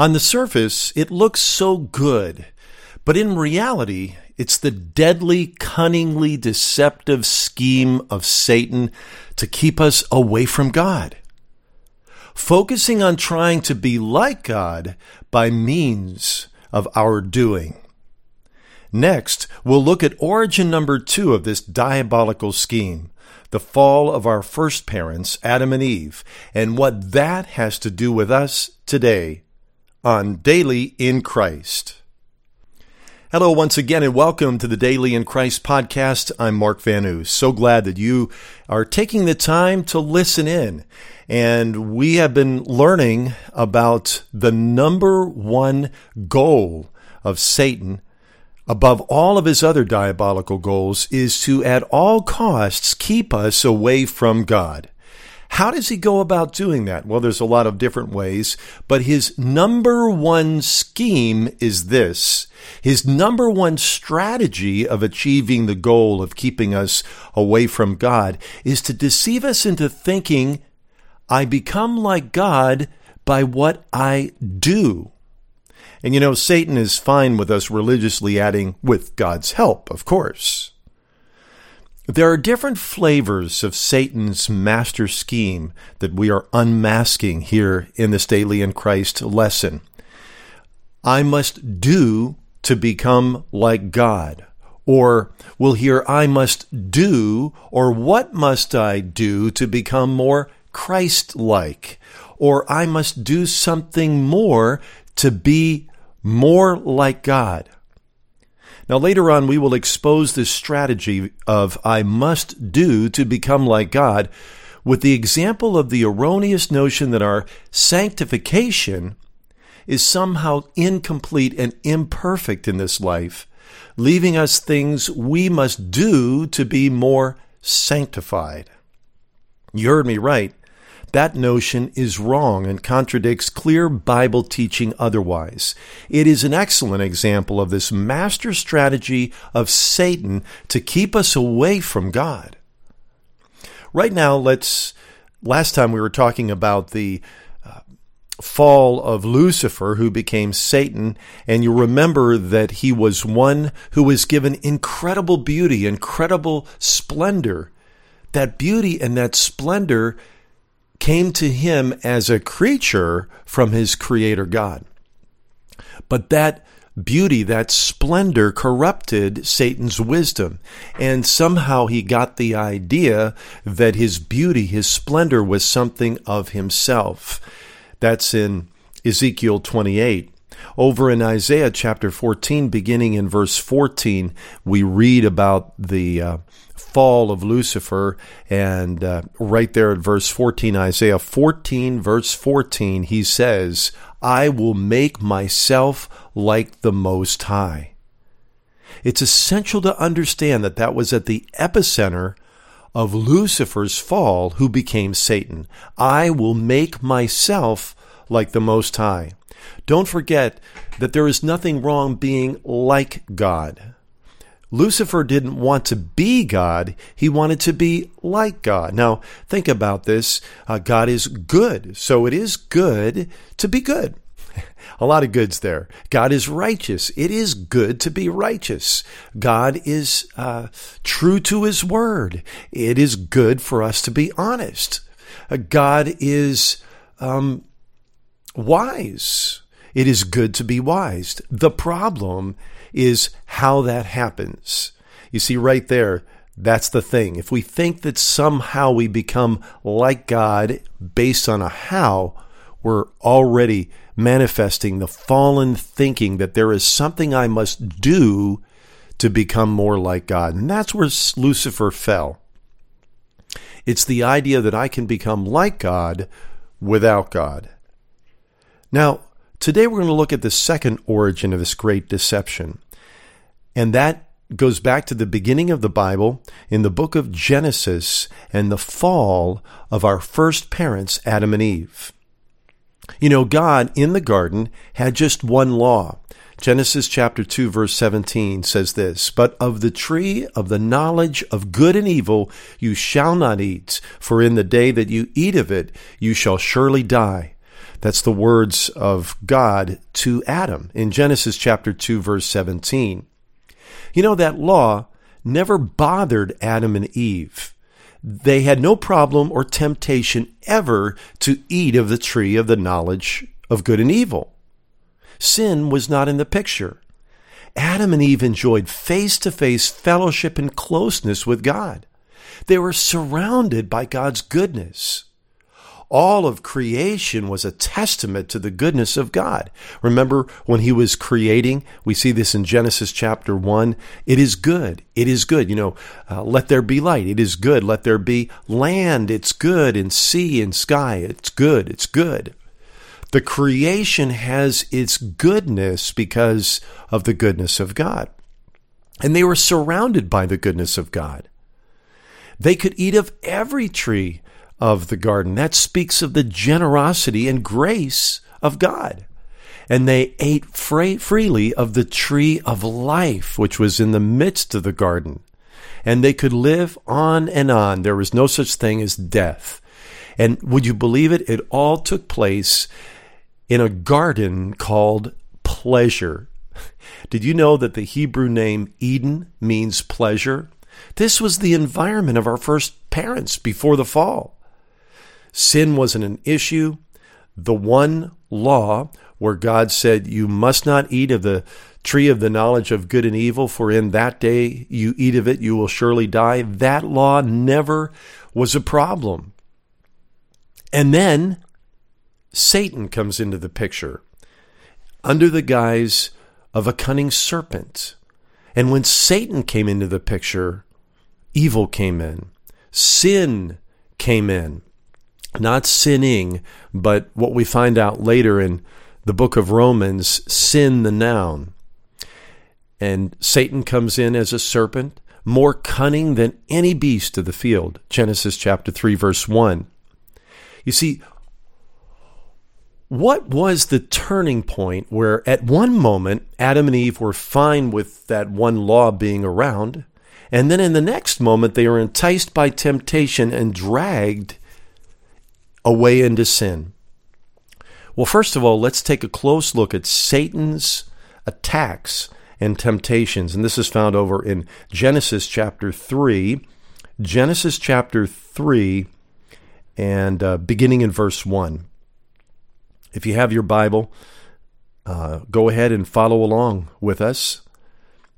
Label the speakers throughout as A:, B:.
A: On the surface, it looks so good, but in reality, it's the deadly, cunningly deceptive scheme of Satan to keep us away from God. Focusing on trying to be like God by means of our doing. Next, we'll look at origin number two of this diabolical scheme the fall of our first parents, Adam and Eve, and what that has to do with us today on Daily in Christ. Hello, once again, and welcome to the Daily in Christ podcast. I'm Mark Van Oos. So glad that you are taking the time to listen in. And we have been learning about the number one goal of Satan above all of his other diabolical goals is to at all costs keep us away from God. How does he go about doing that? Well, there's a lot of different ways, but his number one scheme is this. His number one strategy of achieving the goal of keeping us away from God is to deceive us into thinking, I become like God by what I do. And you know, Satan is fine with us religiously adding, with God's help, of course. There are different flavors of Satan's master scheme that we are unmasking here in this Daily in Christ lesson. I must do to become like God. Or we'll hear, I must do, or what must I do to become more Christ like? Or I must do something more to be more like God. Now, later on, we will expose this strategy of I must do to become like God with the example of the erroneous notion that our sanctification is somehow incomplete and imperfect in this life, leaving us things we must do to be more sanctified. You heard me right. That notion is wrong and contradicts clear Bible teaching otherwise. It is an excellent example of this master strategy of Satan to keep us away from God. Right now, let's. Last time we were talking about the uh, fall of Lucifer, who became Satan, and you remember that he was one who was given incredible beauty, incredible splendor. That beauty and that splendor came to him as a creature from his creator God. But that beauty, that splendor corrupted Satan's wisdom. And somehow he got the idea that his beauty, his splendor was something of himself. That's in Ezekiel 28. Over in Isaiah chapter 14, beginning in verse 14, we read about the uh, fall of Lucifer. And uh, right there at verse 14, Isaiah 14, verse 14, he says, I will make myself like the Most High. It's essential to understand that that was at the epicenter of Lucifer's fall, who became Satan. I will make myself like the Most High. Don't forget that there is nothing wrong being like God. Lucifer didn't want to be God, he wanted to be like God. Now, think about this. Uh, God is good, so it is good to be good. A lot of goods there. God is righteous. It is good to be righteous. God is uh, true to his word. It is good for us to be honest. Uh, God is um, wise. It is good to be wise. The problem is how that happens. You see, right there, that's the thing. If we think that somehow we become like God based on a how, we're already manifesting the fallen thinking that there is something I must do to become more like God. And that's where Lucifer fell. It's the idea that I can become like God without God. Now, Today we're going to look at the second origin of this great deception. And that goes back to the beginning of the Bible in the book of Genesis and the fall of our first parents, Adam and Eve. You know, God in the garden had just one law. Genesis chapter 2 verse 17 says this, But of the tree of the knowledge of good and evil you shall not eat, for in the day that you eat of it you shall surely die. That's the words of God to Adam in Genesis chapter 2 verse 17. You know, that law never bothered Adam and Eve. They had no problem or temptation ever to eat of the tree of the knowledge of good and evil. Sin was not in the picture. Adam and Eve enjoyed face to face fellowship and closeness with God. They were surrounded by God's goodness. All of creation was a testament to the goodness of God. Remember when he was creating? We see this in Genesis chapter 1. It is good. It is good. You know, uh, let there be light. It is good. Let there be land. It's good. And sea and sky. It's good. It's good. The creation has its goodness because of the goodness of God. And they were surrounded by the goodness of God. They could eat of every tree of the garden. That speaks of the generosity and grace of God. And they ate freely of the tree of life, which was in the midst of the garden. And they could live on and on. There was no such thing as death. And would you believe it? It all took place in a garden called pleasure. Did you know that the Hebrew name Eden means pleasure? This was the environment of our first parents before the fall. Sin wasn't an issue. The one law where God said, You must not eat of the tree of the knowledge of good and evil, for in that day you eat of it, you will surely die. That law never was a problem. And then Satan comes into the picture under the guise of a cunning serpent. And when Satan came into the picture, evil came in, sin came in not sinning, but what we find out later in the book of Romans, sin the noun. And Satan comes in as a serpent, more cunning than any beast of the field. Genesis chapter 3, verse 1. You see, what was the turning point where at one moment Adam and Eve were fine with that one law being around, and then in the next moment they were enticed by temptation and dragged away into sin? Well, first of all, let's take a close look at Satan's attacks and temptations. And this is found over in Genesis chapter 3. Genesis chapter 3, and uh, beginning in verse 1. If you have your Bible, uh, go ahead and follow along with us.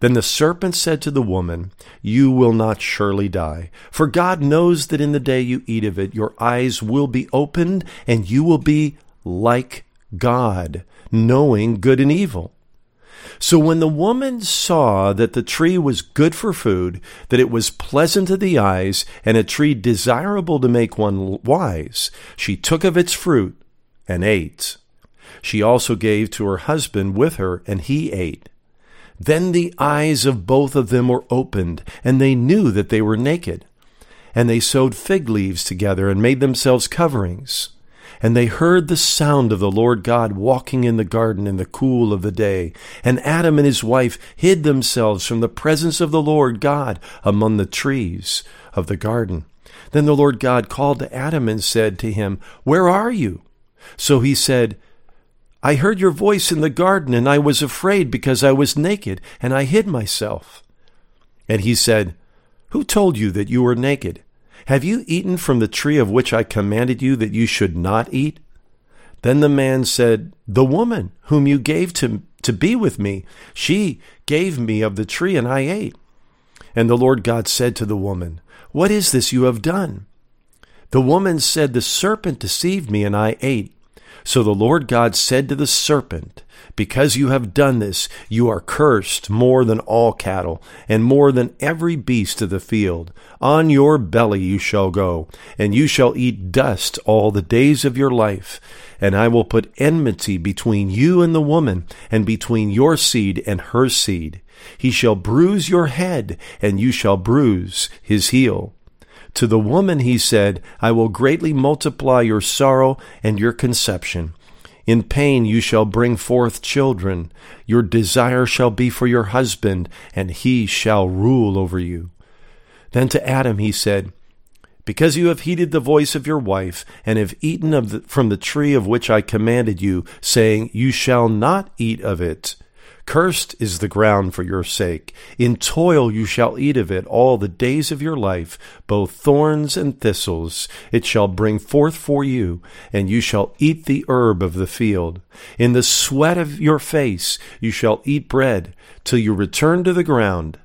A: Then the serpent said to the woman, You will not surely die. For God knows that in the day you eat of it, your eyes will be opened, and you will be like God, knowing good and evil. So when the woman saw that the tree was good for food, that it was pleasant to the eyes, and a tree desirable to make one wise, she took of its fruit and ate. She also gave to her husband with her, and he ate. Then the eyes of both of them were opened, and they knew that they were naked. And they sewed fig leaves together and made themselves coverings. And they heard the sound of the Lord God walking in the garden in the cool of the day. And Adam and his wife hid themselves from the presence of the Lord God among the trees of the garden. Then the Lord God called to Adam and said to him, Where are you? So he said, I heard your voice in the garden, and I was afraid because I was naked, and I hid myself. And he said, Who told you that you were naked? Have you eaten from the tree of which I commanded you that you should not eat? Then the man said, The woman whom you gave to, to be with me, she gave me of the tree, and I ate. And the Lord God said to the woman, What is this you have done? The woman said, The serpent deceived me, and I ate. So the Lord God said to the serpent, because you have done this, you are cursed more than all cattle, and more than every beast of the field. On your belly you shall go, and you shall eat dust all the days of your life. And I will put enmity between you and the woman, and between your seed and her seed. He shall bruise your head, and you shall bruise his heel. To the woman he said, I will greatly multiply your sorrow and your conception. In pain you shall bring forth children. Your desire shall be for your husband, and he shall rule over you. Then to Adam he said, Because you have heeded the voice of your wife, and have eaten of the, from the tree of which I commanded you, saying, You shall not eat of it. Cursed is the ground for your sake. In toil you shall eat of it all the days of your life, both thorns and thistles it shall bring forth for you, and you shall eat the herb of the field. In the sweat of your face you shall eat bread, till you return to the ground.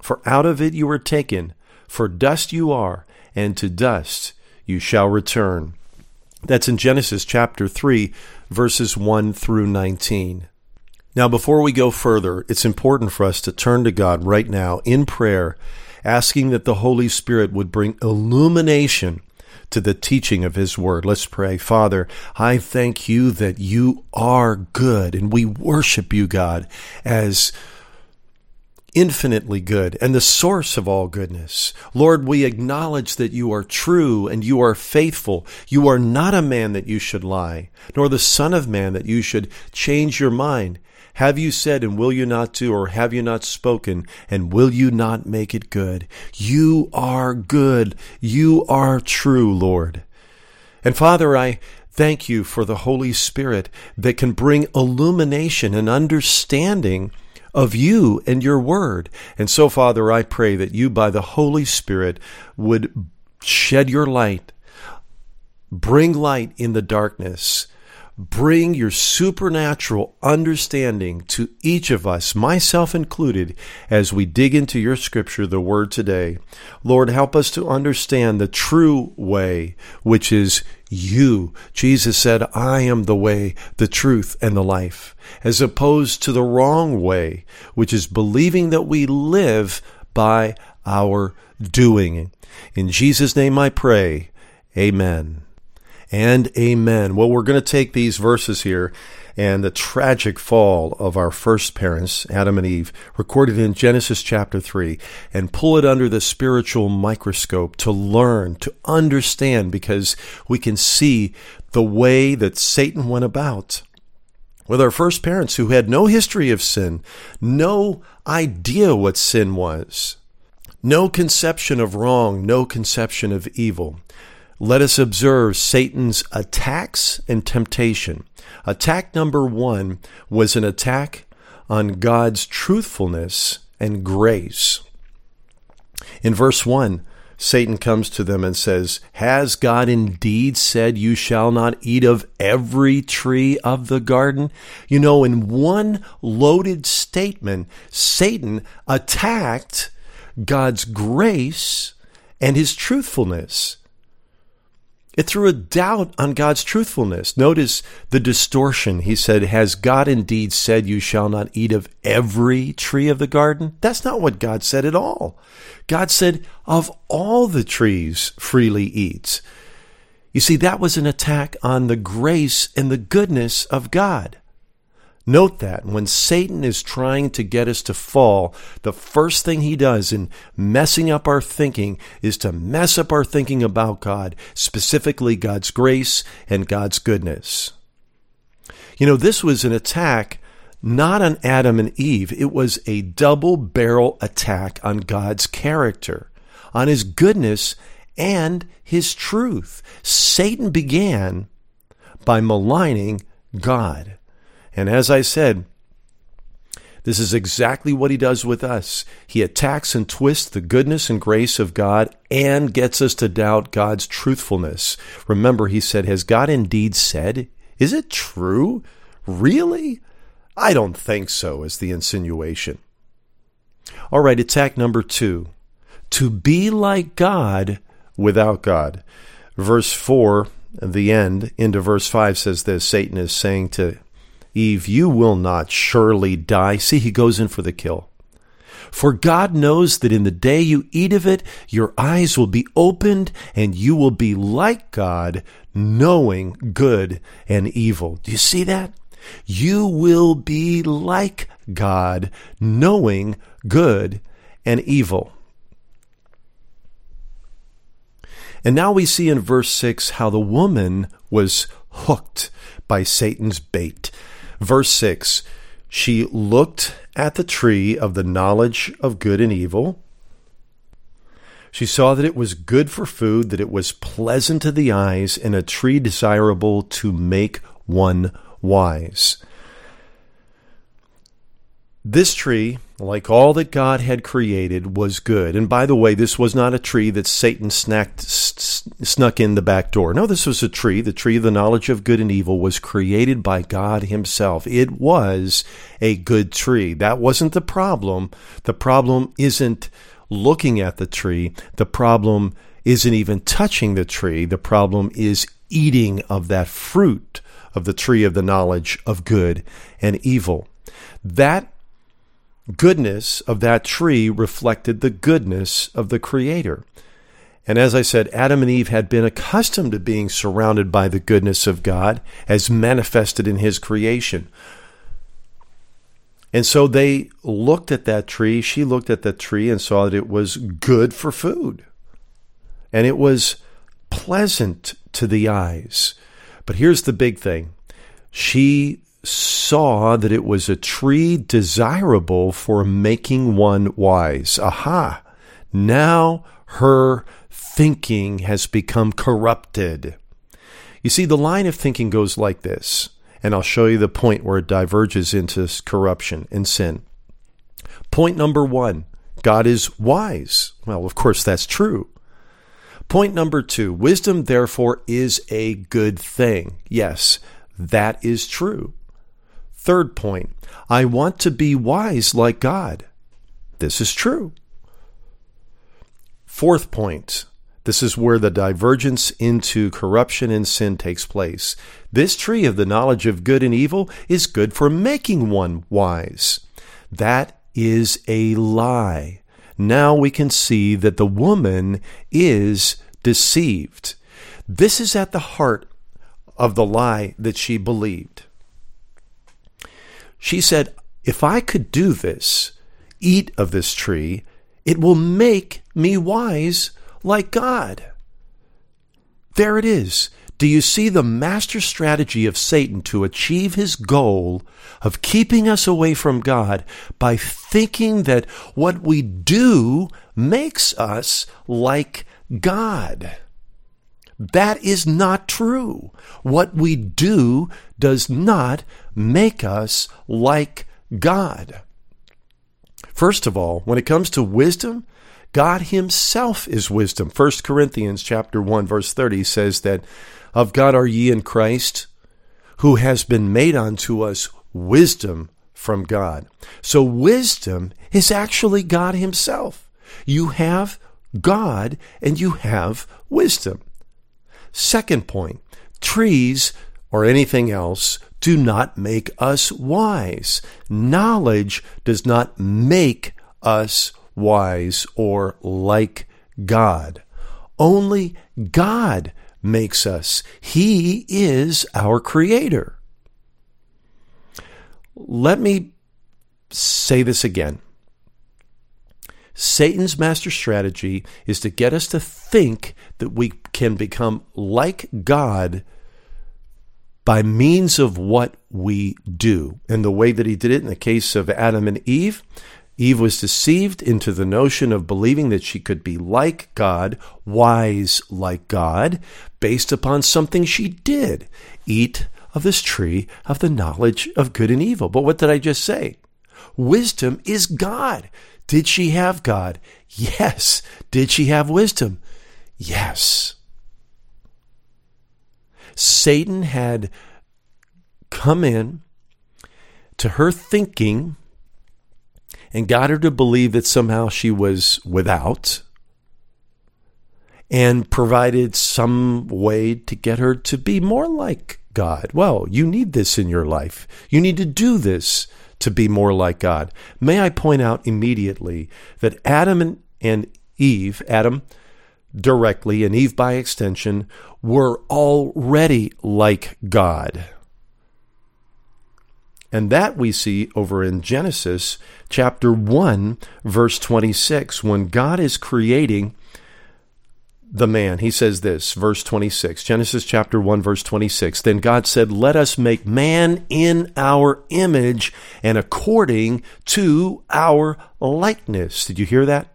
A: For out of it you were taken, for dust you are, and to dust you shall return. That's in Genesis chapter 3, verses 1 through 19. Now, before we go further, it's important for us to turn to God right now in prayer, asking that the Holy Spirit would bring illumination to the teaching of His Word. Let's pray. Father, I thank you that you are good, and we worship you, God, as infinitely good and the source of all goodness. Lord, we acknowledge that you are true and you are faithful. You are not a man that you should lie, nor the Son of Man that you should change your mind. Have you said, and will you not do, or have you not spoken, and will you not make it good? You are good. You are true, Lord. And Father, I thank you for the Holy Spirit that can bring illumination and understanding of you and your word. And so, Father, I pray that you, by the Holy Spirit, would shed your light, bring light in the darkness, bring your supernatural understanding to each of us, myself included, as we dig into your scripture, the word today. Lord, help us to understand the true way, which is you. Jesus said, I am the way, the truth, and the life, as opposed to the wrong way, which is believing that we live by our doing. In Jesus' name I pray. Amen and amen. Well, we're going to take these verses here and the tragic fall of our first parents, Adam and Eve, recorded in Genesis chapter 3, and pull it under the spiritual microscope to learn, to understand, because we can see the way that Satan went about. With our first parents who had no history of sin, no idea what sin was, no conception of wrong, no conception of evil let us observe Satan's attacks and temptation. Attack number one was an attack on God's truthfulness and grace. In verse 1, Satan comes to them and says, Has God indeed said, You shall not eat of every tree of the garden? You know, in one loaded statement, Satan attacked God's grace and his truthfulness. It threw a doubt on God's truthfulness. Notice the distortion. He said, Has God indeed said, You shall not eat of every tree of the garden? That's not what God said at all. God said, Of all the trees freely eat. You see, that was an attack on the grace and the goodness of God. Note that when Satan is trying to get us to fall, the first thing he does in messing up our thinking is to mess up our thinking about God, specifically God's grace and God's goodness. You know, this was an attack not on Adam and Eve, it was a double barrel attack on God's character, on his goodness and his truth. Satan began by maligning God. And as I said, this is exactly what he does with us. He attacks and twists the goodness and grace of God and gets us to doubt God's truthfulness. Remember, he said, Has God indeed said? Is it true? Really? I don't think so, is the insinuation. All right, attack number two to be like God without God. Verse 4 the end, into verse 5 says this Satan is saying to Eve, You will not surely die. See, he goes in for the kill. For God knows that in the day you eat of it, your eyes will be opened and you will be like God, knowing good and evil. Do you see that? You will be like God, knowing good and evil. And now we see in verse 6 how the woman was hooked by Satan's bait. Verse 6 She looked at the tree of the knowledge of good and evil. She saw that it was good for food, that it was pleasant to the eyes, and a tree desirable to make one wise. This tree, like all that God had created, was good. And by the way, this was not a tree that Satan snacked, snuck in the back door. No, this was a tree. The tree of the knowledge of good and evil was created by God Himself. It was a good tree. That wasn't the problem. The problem isn't looking at the tree. The problem isn't even touching the tree. The problem is eating of that fruit of the tree of the knowledge of good and evil. That goodness of that tree reflected the goodness of the Creator. And as I said, Adam and Eve had been accustomed to being surrounded by the goodness of God as manifested in His creation. And so they looked at that tree. She looked at that tree and saw that it was good for food. And it was pleasant to the eyes. But here's the big thing she saw that it was a tree desirable for making one wise. Aha! Now her thinking has become corrupted. You see, the line of thinking goes like this, and I'll show you the point where it diverges into corruption and sin. Point number one God is wise. Well, of course, that's true. Point number two wisdom, therefore, is a good thing. Yes, that is true. Third point, I want to be wise like God. This is true. Fourth point, this is where the divergence into corruption and sin takes place. This tree of the knowledge of good and evil is good for making one wise. That is a lie. Now we can see that the woman is deceived. This is at the heart of the lie that she believed. She said, If I could do this, eat of this tree, it will make me wise like God. There it is. Do you see the master strategy of Satan to achieve his goal of keeping us away from God by thinking that what we do makes us like God? That is not true. What we do does not make us like God. First of all, when it comes to wisdom, God himself is wisdom. 1 Corinthians chapter 1 verse 30 says that of God are ye in Christ, who has been made unto us wisdom from God. So wisdom is actually God himself. You have God and you have wisdom. Second point, trees or anything else do not make us wise. Knowledge does not make us wise or like God. Only God makes us. He is our creator. Let me say this again. Satan's master strategy is to get us to think that we can become like God by means of what we do. And the way that he did it in the case of Adam and Eve, Eve was deceived into the notion of believing that she could be like God, wise like God, based upon something she did eat of this tree of the knowledge of good and evil. But what did I just say? Wisdom is God. Did she have God? Yes. Did she have wisdom? Yes. Satan had come in to her thinking and got her to believe that somehow she was without. and provided some way to get her to be more like God. Well, you need this in your life. You need to do this to be more like God. May I point out immediately that Adam and, and Eve, Adam directly and Eve by extension, were already like God. And that we see over in Genesis chapter 1, verse 26, when God is creating the man. He says this, verse 26, Genesis chapter 1, verse 26. Then God said, Let us make man in our image and according to our likeness. Did you hear that?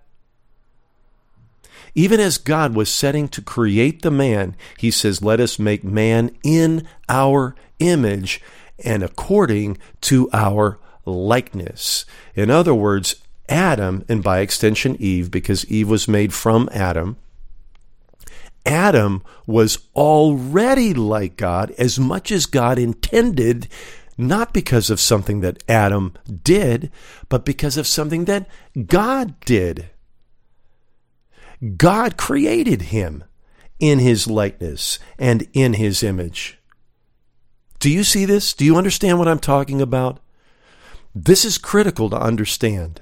A: Even as God was setting to create the man, he says, Let us make man in our image and according to our likeness. In other words, Adam, and by extension Eve, because Eve was made from Adam, Adam was already like God as much as God intended, not because of something that Adam did, but because of something that God did. God created him in his likeness and in his image. Do you see this? Do you understand what I'm talking about? This is critical to understand.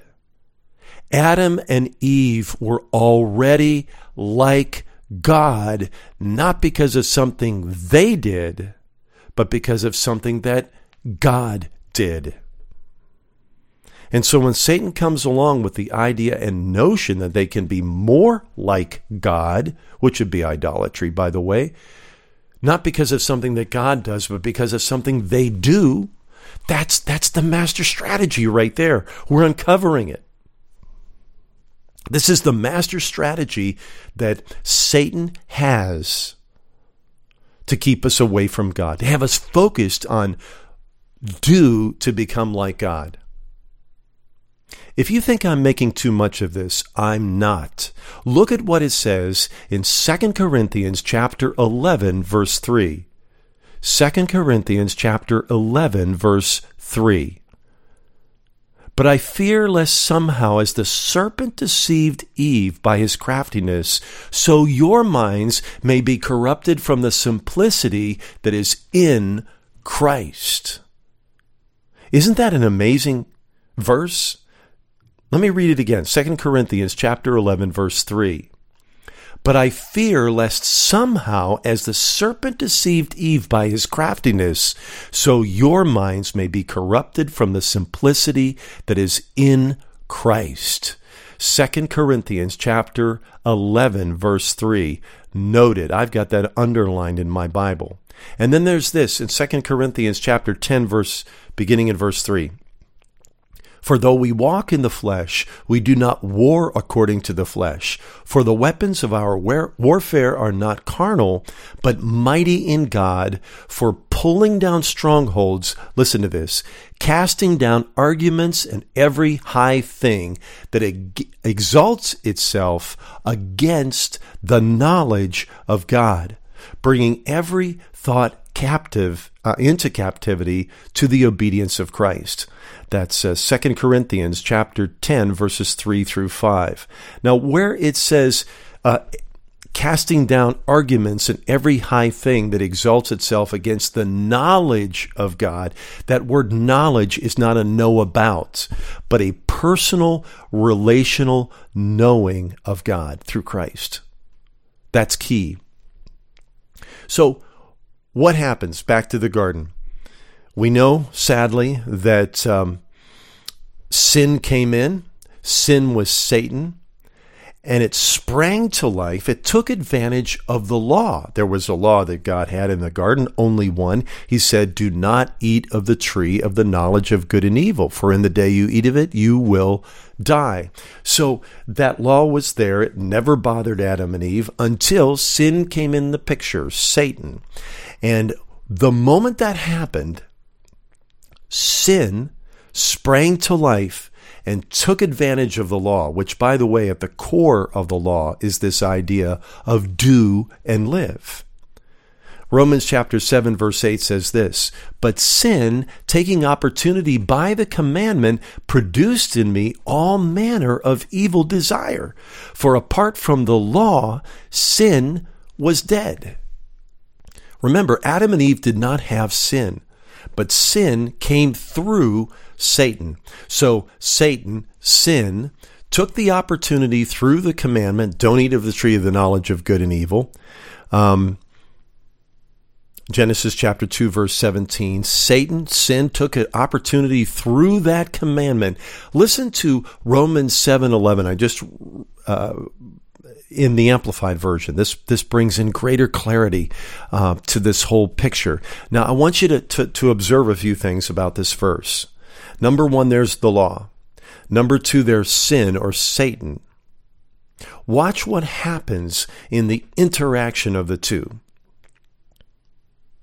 A: Adam and Eve were already like God, not because of something they did, but because of something that God did. And so when Satan comes along with the idea and notion that they can be more like God, which would be idolatry, by the way, not because of something that God does, but because of something they do, that's, that's the master strategy right there. We're uncovering it. This is the master strategy that Satan has to keep us away from God, to have us focused on do to become like God. If you think I'm making too much of this, I'm not. Look at what it says in 2 Corinthians chapter 11 verse 3. 2 Corinthians chapter 11 verse 3. But I fear lest somehow, as the serpent deceived Eve by his craftiness, so your minds may be corrupted from the simplicity that is in Christ. Isn't that an amazing verse? Let me read it again. 2 Corinthians chapter 11 verse 3. But I fear lest somehow, as the serpent deceived Eve by his craftiness, so your minds may be corrupted from the simplicity that is in Christ. 2 Corinthians chapter 11 verse 3. Noted. I've got that underlined in my Bible. And then there's this in 2 Corinthians chapter 10 verse beginning in verse 3. For though we walk in the flesh, we do not war according to the flesh. For the weapons of our warfare are not carnal, but mighty in God for pulling down strongholds. Listen to this casting down arguments and every high thing that exalts itself against the knowledge of God, bringing every thought captive uh, into captivity to the obedience of Christ. That's uh, 2 Corinthians chapter 10 verses 3 through 5. Now where it says uh, casting down arguments and every high thing that exalts itself against the knowledge of God. That word knowledge is not a know about, but a personal, relational knowing of God through Christ. That's key. So, what happens back to the garden? We know, sadly, that um, sin came in, sin was Satan, and it sprang to life. It took advantage of the law. There was a law that God had in the garden, only one. He said, Do not eat of the tree of the knowledge of good and evil, for in the day you eat of it, you will die. So that law was there. It never bothered Adam and Eve until sin came in the picture, Satan. And the moment that happened, sin sprang to life and took advantage of the law, which, by the way, at the core of the law is this idea of do and live. Romans chapter 7 verse 8 says this, but sin, taking opportunity by the commandment, produced in me all manner of evil desire. For apart from the law, sin was dead. Remember, Adam and Eve did not have sin, but sin came through Satan. So Satan, sin, took the opportunity through the commandment, don't eat of the tree of the knowledge of good and evil, um, Genesis chapter 2 verse 17 Satan sin took an opportunity through that commandment. Listen to Romans 7:11 I just uh, in the amplified version this this brings in greater clarity uh, to this whole picture now I want you to, to to observe a few things about this verse number 1 there's the law number 2 there's sin or Satan watch what happens in the interaction of the two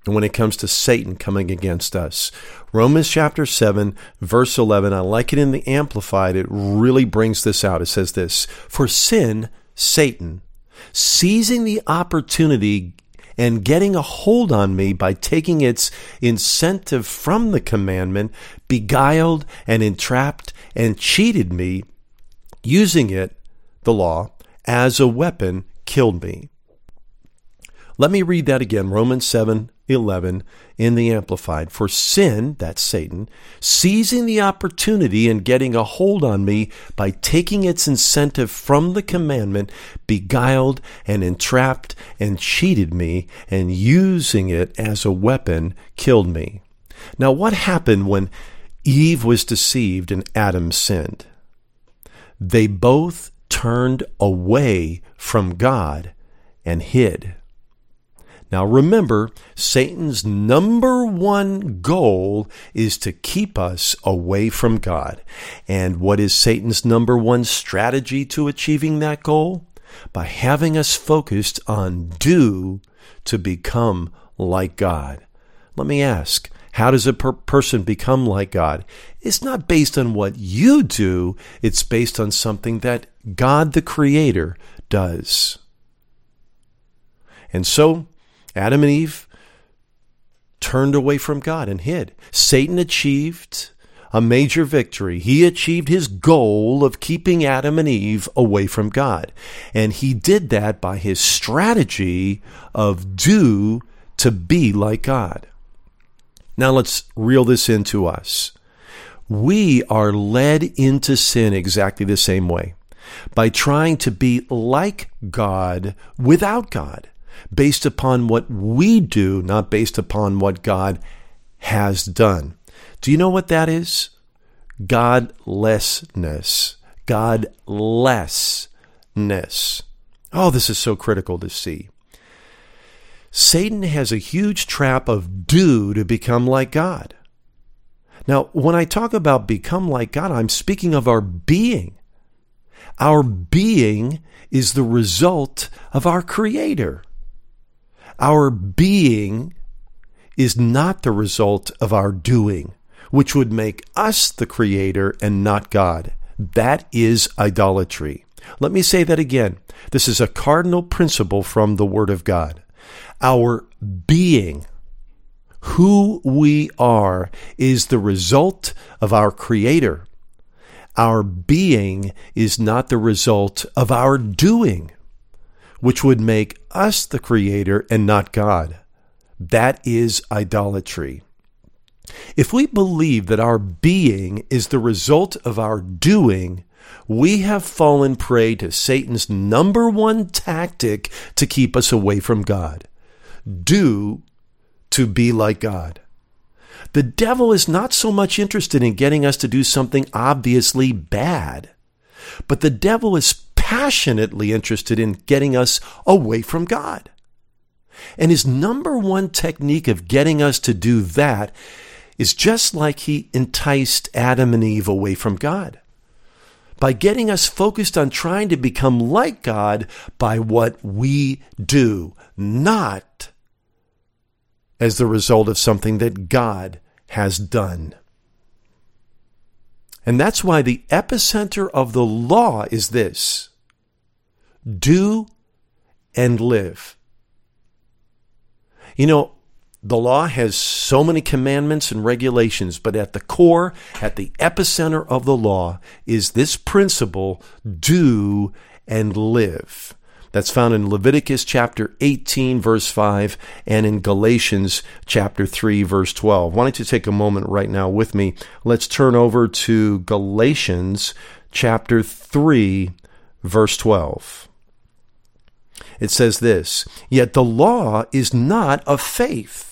A: and when it comes to Satan coming against us. Romans chapter 7, verse 11, I like it in the Amplified. It really brings this out. It says this For sin, Satan, seizing the opportunity and getting a hold on me by taking its incentive from the commandment, beguiled and entrapped and cheated me, using it, the law, as a weapon, killed me. Let me read that again Romans 7 11 in the Amplified. For sin, that's Satan, seizing the opportunity and getting a hold on me by taking its incentive from the commandment, beguiled and entrapped and cheated me, and using it as a weapon, killed me. Now, what happened when Eve was deceived and Adam sinned? They both turned away from God and hid. Now remember, Satan's number one goal is to keep us away from God. And what is Satan's number one strategy to achieving that goal? By having us focused on do to become like God. Let me ask, how does a per- person become like God? It's not based on what you do, it's based on something that God the Creator does. And so, Adam and Eve turned away from God and hid. Satan achieved a major victory. He achieved his goal of keeping Adam and Eve away from God. And he did that by his strategy of do to be like God. Now let's reel this into us. We are led into sin exactly the same way by trying to be like God without God based upon what we do, not based upon what God has done. Do you know what that is? Godlessness. Godlessness. Oh, this is so critical to see. Satan has a huge trap of do to become like God. Now, when I talk about become like God, I'm speaking of our being. Our being is the result of our Creator. Our being is not the result of our doing, which would make us the creator and not God. That is idolatry. Let me say that again. This is a cardinal principle from the Word of God. Our being, who we are, is the result of our Creator. Our being is not the result of our doing which would make us the creator and not God. That is idolatry. If we believe that our being is the result of our doing, we have fallen prey to Satan's number one tactic to keep us away from God. Do to be like God. The devil is not so much interested in getting us to do something obviously bad, but the devil is passionately interested in getting us away from God. And his number one technique of getting us to do that is just like he enticed Adam and Eve away from God by getting us focused on trying to become like God by what we do, not as the result of something that God has done. And that's why the epicenter of the law is this do and live. You know, the law has so many commandments and regulations, but at the core, at the epicenter of the law, is this principle do and live. That's found in Leviticus chapter 18, verse 5, and in Galatians chapter 3, verse 12. Why don't you take a moment right now with me? Let's turn over to Galatians chapter 3, verse 12. It says this Yet the law is not of faith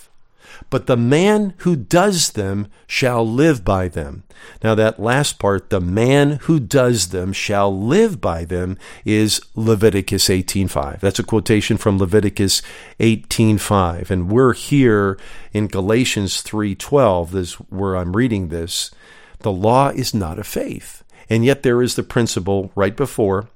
A: but the man who does them shall live by them. Now, that last part, the man who does them shall live by them, is Leviticus 18.5. That's a quotation from Leviticus 18.5. And we're here in Galatians 3.12, is where I'm reading this. The law is not of faith. And yet there is the principle right before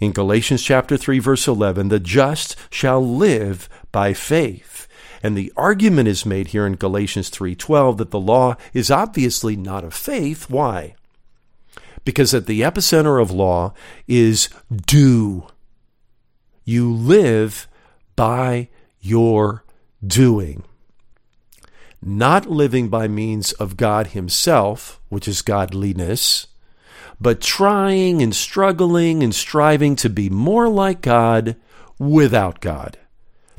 A: in Galatians chapter 3 verse 11, the just shall live by faith. And the argument is made here in Galatians 3:12 that the law is obviously not of faith. Why? Because at the epicenter of law is do. You live by your doing. Not living by means of God Himself, which is godliness, but trying and struggling and striving to be more like God without God.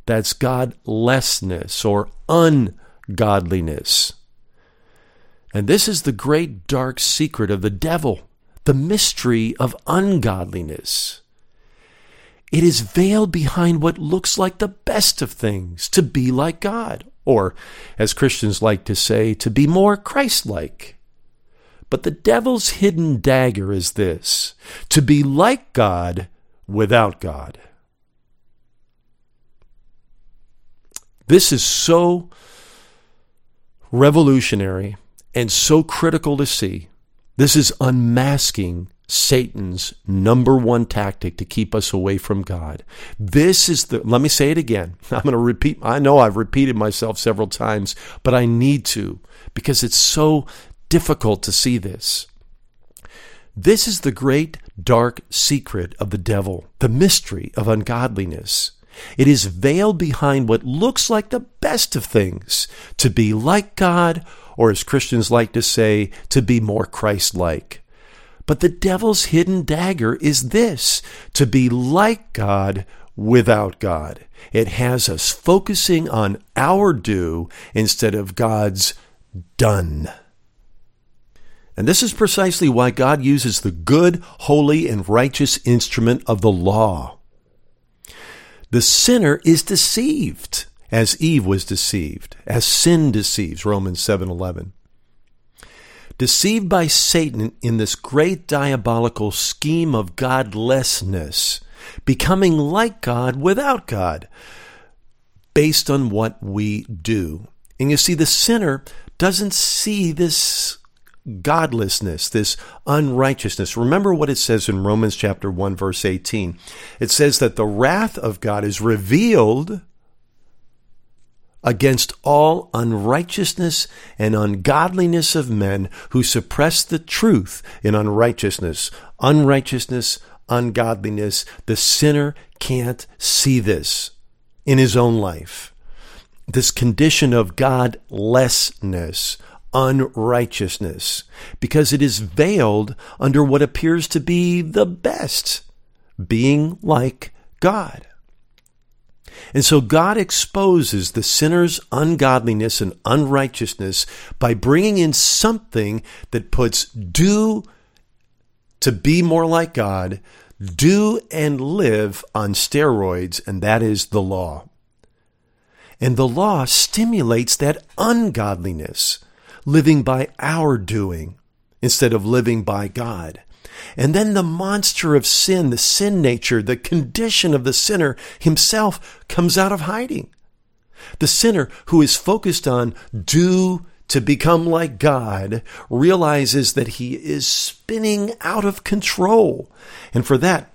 A: That's godlessness or ungodliness. And this is the great dark secret of the devil, the mystery of ungodliness. It is veiled behind what looks like the best of things, to be like God, or, as Christians like to say, to be more Christ like. But the devil's hidden dagger is this to be like God without God. This is so revolutionary and so critical to see. This is unmasking Satan's number one tactic to keep us away from God. This is the, let me say it again. I'm going to repeat, I know I've repeated myself several times, but I need to because it's so difficult to see this. This is the great dark secret of the devil, the mystery of ungodliness. It is veiled behind what looks like the best of things to be like God, or as Christians like to say, to be more Christ like. But the devil's hidden dagger is this to be like God without God. It has us focusing on our do instead of God's done. And this is precisely why God uses the good, holy, and righteous instrument of the law the sinner is deceived as Eve was deceived, as sin deceives, Romans 7:11. Deceived by Satan in this great diabolical scheme of godlessness, becoming like God without God, based on what we do. And you see, the sinner doesn't see this godlessness, this unrighteousness. Remember what it says in Romans chapter 1 verse 18. It says that the wrath of God is revealed against all unrighteousness and ungodliness of men who suppress the truth in unrighteousness. Unrighteousness, ungodliness. The sinner can't see this in his own life. This condition of godlessness unrighteousness, because it is veiled under what appears to be the best, being like God. And so God exposes the sinner's ungodliness and unrighteousness by bringing in something that puts do to be more like God, do and live on steroids, and that is the law. And the law stimulates that ungodliness living by our doing instead of living by God. And then the monster of sin, the sin nature, the condition of the sinner himself comes out of hiding. The sinner who is focused on do to become like God realizes that he is spinning out of control. And for that,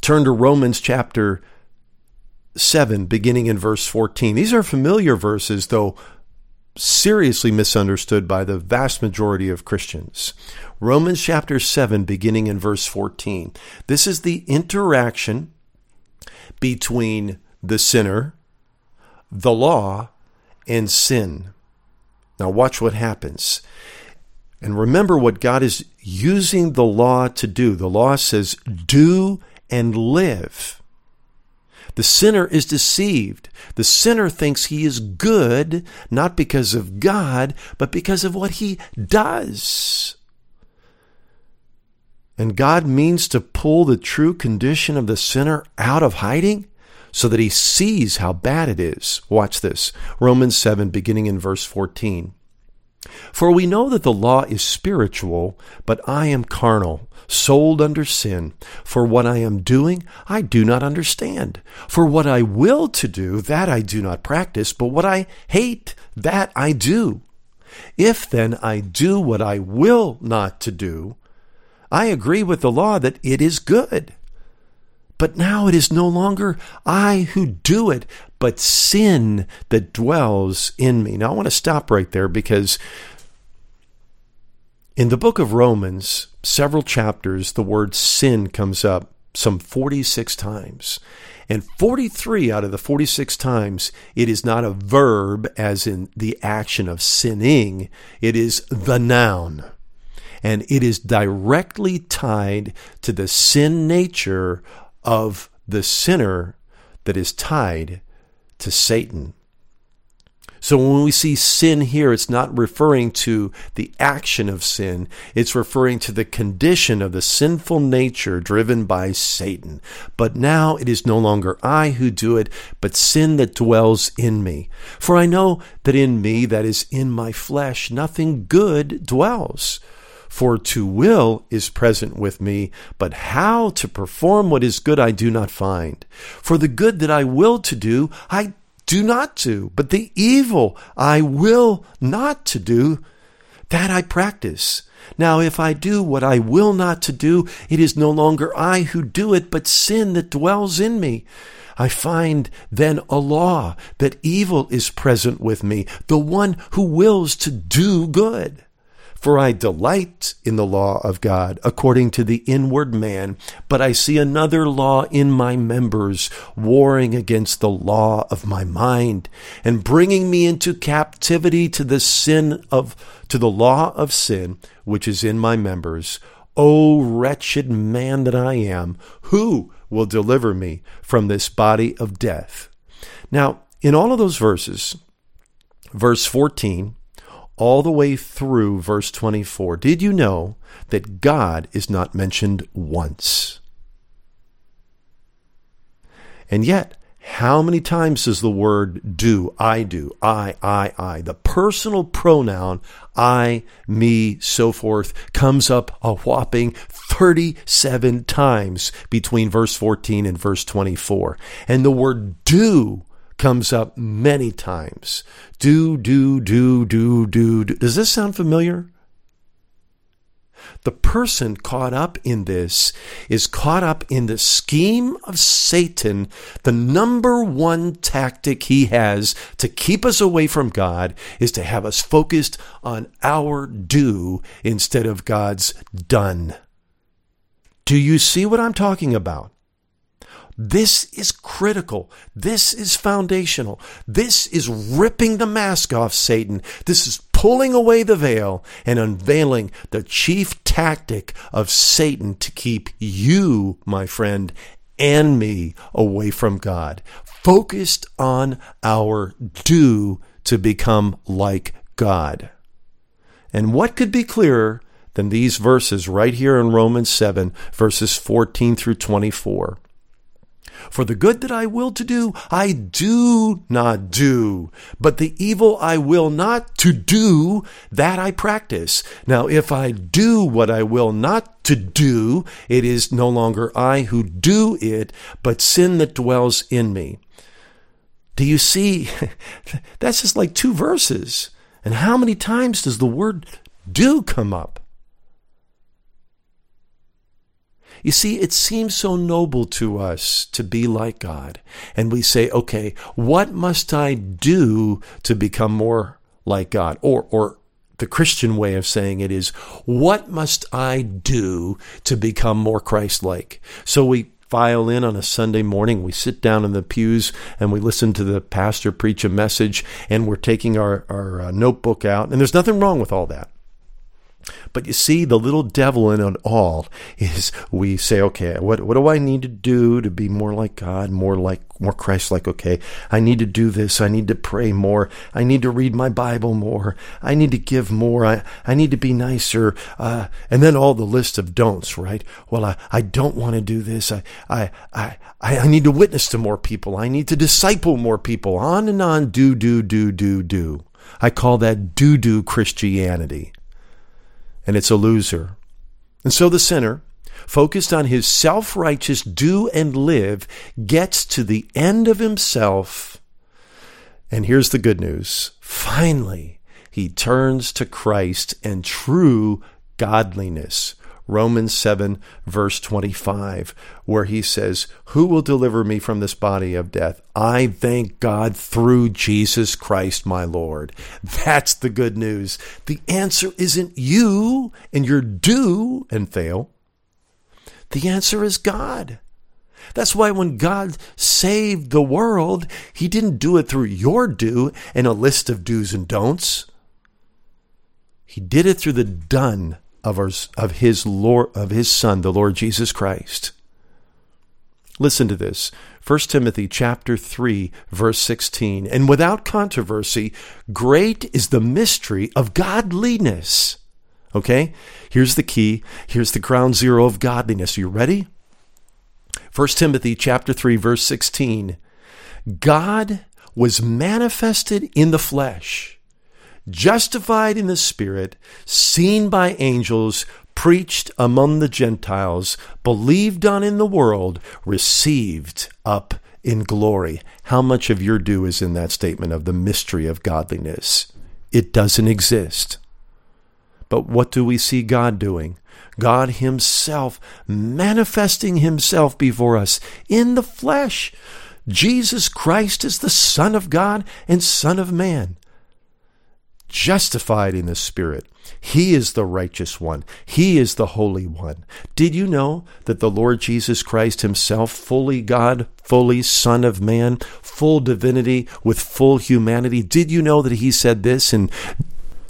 A: turn to Romans chapter 7, beginning in verse 14. These are familiar verses, though seriously misunderstood by the vast majority of Christians. Romans chapter 7, beginning in verse 14. This is the interaction between the sinner the law and sin. Now, watch what happens. And remember what God is using the law to do. The law says, do and live. The sinner is deceived. The sinner thinks he is good, not because of God, but because of what he does. And God means to pull the true condition of the sinner out of hiding so that he sees how bad it is. Watch this Romans 7, beginning in verse 14. For we know that the law is spiritual, but I am carnal, sold under sin. For what I am doing, I do not understand. For what I will to do, that I do not practice, but what I hate, that I do. If then I do what I will not to do, I agree with the law that it is good. But now it is no longer I who do it, but sin that dwells in me. Now I want to stop right there because in the book of Romans, several chapters, the word sin comes up some 46 times. And 43 out of the 46 times, it is not a verb as in the action of sinning, it is the noun and it is directly tied to the sin nature of the sinner that is tied to Satan. So when we see sin here, it's not referring to the action of sin. It's referring to the condition of the sinful nature driven by Satan. But now it is no longer I who do it, but sin that dwells in me. For I know that in me, that is in my flesh, nothing good dwells. For to will is present with me, but how to perform what is good I do not find. For the good that I will to do, I do not do, but the evil I will not to do, that I practice. Now, if I do what I will not to do, it is no longer I who do it, but sin that dwells in me. I find then a law that evil is present with me, the one who wills to do good. For I delight in the law of God according to the inward man, but I see another law in my members, warring against the law of my mind, and bringing me into captivity to the sin of, to the law of sin, which is in my members. O wretched man that I am, who will deliver me from this body of death? Now, in all of those verses, verse 14, all the way through verse 24. Did you know that God is not mentioned once? And yet, how many times does the word do, I do, I, I, I, the personal pronoun I, me, so forth, comes up a whopping 37 times between verse 14 and verse 24. And the word do comes up many times. Do, do, do, do, do, do. Does this sound familiar? The person caught up in this is caught up in the scheme of Satan. The number one tactic he has to keep us away from God is to have us focused on our do instead of God's done. Do you see what I'm talking about? This is critical. This is foundational. This is ripping the mask off Satan. This is pulling away the veil and unveiling the chief tactic of Satan to keep you, my friend, and me away from God. Focused on our do to become like God. And what could be clearer than these verses right here in Romans 7, verses 14 through 24? For the good that I will to do, I do not do. But the evil I will not to do, that I practice. Now, if I do what I will not to do, it is no longer I who do it, but sin that dwells in me. Do you see? That's just like two verses. And how many times does the word do come up? You see, it seems so noble to us to be like God. And we say, okay, what must I do to become more like God? Or, or the Christian way of saying it is, what must I do to become more Christ like? So we file in on a Sunday morning. We sit down in the pews and we listen to the pastor preach a message, and we're taking our, our uh, notebook out. And there's nothing wrong with all that. But you see, the little devil in it all is we say, okay, what, what do I need to do to be more like God, more like, more Christ like? Okay, I need to do this. I need to pray more. I need to read my Bible more. I need to give more. I, I need to be nicer. Uh, and then all the list of don'ts, right? Well, I, I don't want to do this. I, I, I, I need to witness to more people. I need to disciple more people. On and on. Do, do, do, do, do. I call that do do Christianity and it's a loser. And so the sinner, focused on his self righteous do and live, gets to the end of himself. And here's the good news finally, he turns to Christ and true godliness. Romans 7, verse 25, where he says, Who will deliver me from this body of death? I thank God through Jesus Christ, my Lord. That's the good news. The answer isn't you and your do and fail. The answer is God. That's why when God saved the world, He didn't do it through your do and a list of do's and don'ts. He did it through the done of, our, of his Lord of his son the Lord Jesus Christ. Listen to this. 1 Timothy chapter 3 verse 16. And without controversy, great is the mystery of godliness. Okay? Here's the key. Here's the ground zero of godliness. Are you ready? 1 Timothy chapter 3 verse 16. God was manifested in the flesh justified in the Spirit, seen by angels, preached among the Gentiles, believed on in the world, received up in glory. How much of your do is in that statement of the mystery of godliness? It doesn't exist. But what do we see God doing? God Himself manifesting Himself before us in the flesh. Jesus Christ is the Son of God and Son of Man justified in the Spirit. He is the righteous one. He is the holy one. Did you know that the Lord Jesus Christ himself, fully God, fully Son of Man, full divinity with full humanity, did you know that he said this in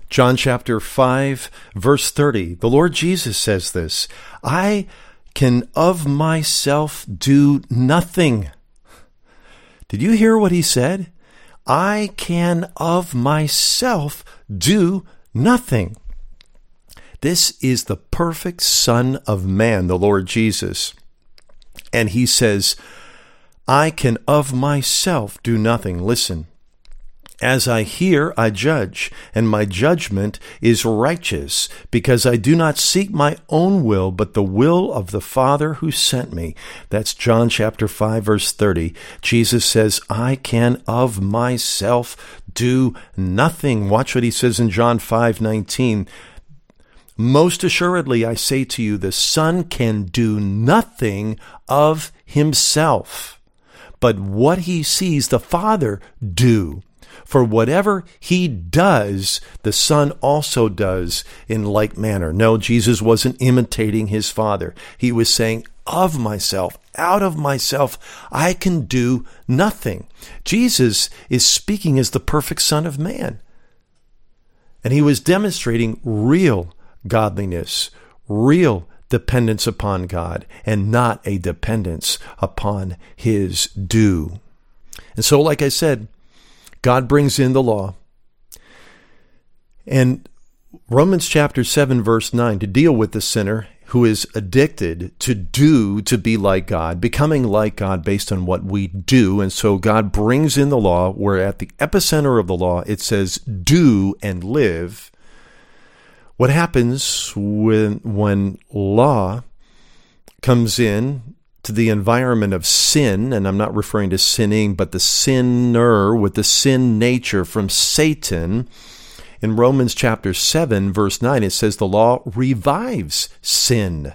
A: John chapter 5, verse 30? The Lord Jesus says this I can of myself do nothing. Did you hear what he said? I can of myself do nothing. This is the perfect Son of Man, the Lord Jesus. And he says, I can of myself do nothing. Listen. As I hear, I judge, and my judgment is righteous, because I do not seek my own will, but the will of the Father who sent me. That's John chapter 5, verse 30. Jesus says, I can of myself do nothing. Watch what he says in John 5, 19. Most assuredly, I say to you, the Son can do nothing of himself, but what he sees the Father do. For whatever he does, the Son also does in like manner. No, Jesus wasn't imitating his Father. He was saying, of myself, out of myself, I can do nothing. Jesus is speaking as the perfect Son of Man. And he was demonstrating real godliness, real dependence upon God, and not a dependence upon his do. And so, like I said, God brings in the law. And Romans chapter 7, verse 9, to deal with the sinner who is addicted to do to be like God, becoming like God based on what we do. And so God brings in the law, where at the epicenter of the law it says, do and live. What happens when, when law comes in to the environment of sin, and I'm not referring to sinning, but the sinner with the sin nature from Satan. In Romans chapter 7, verse 9, it says the law revives sin.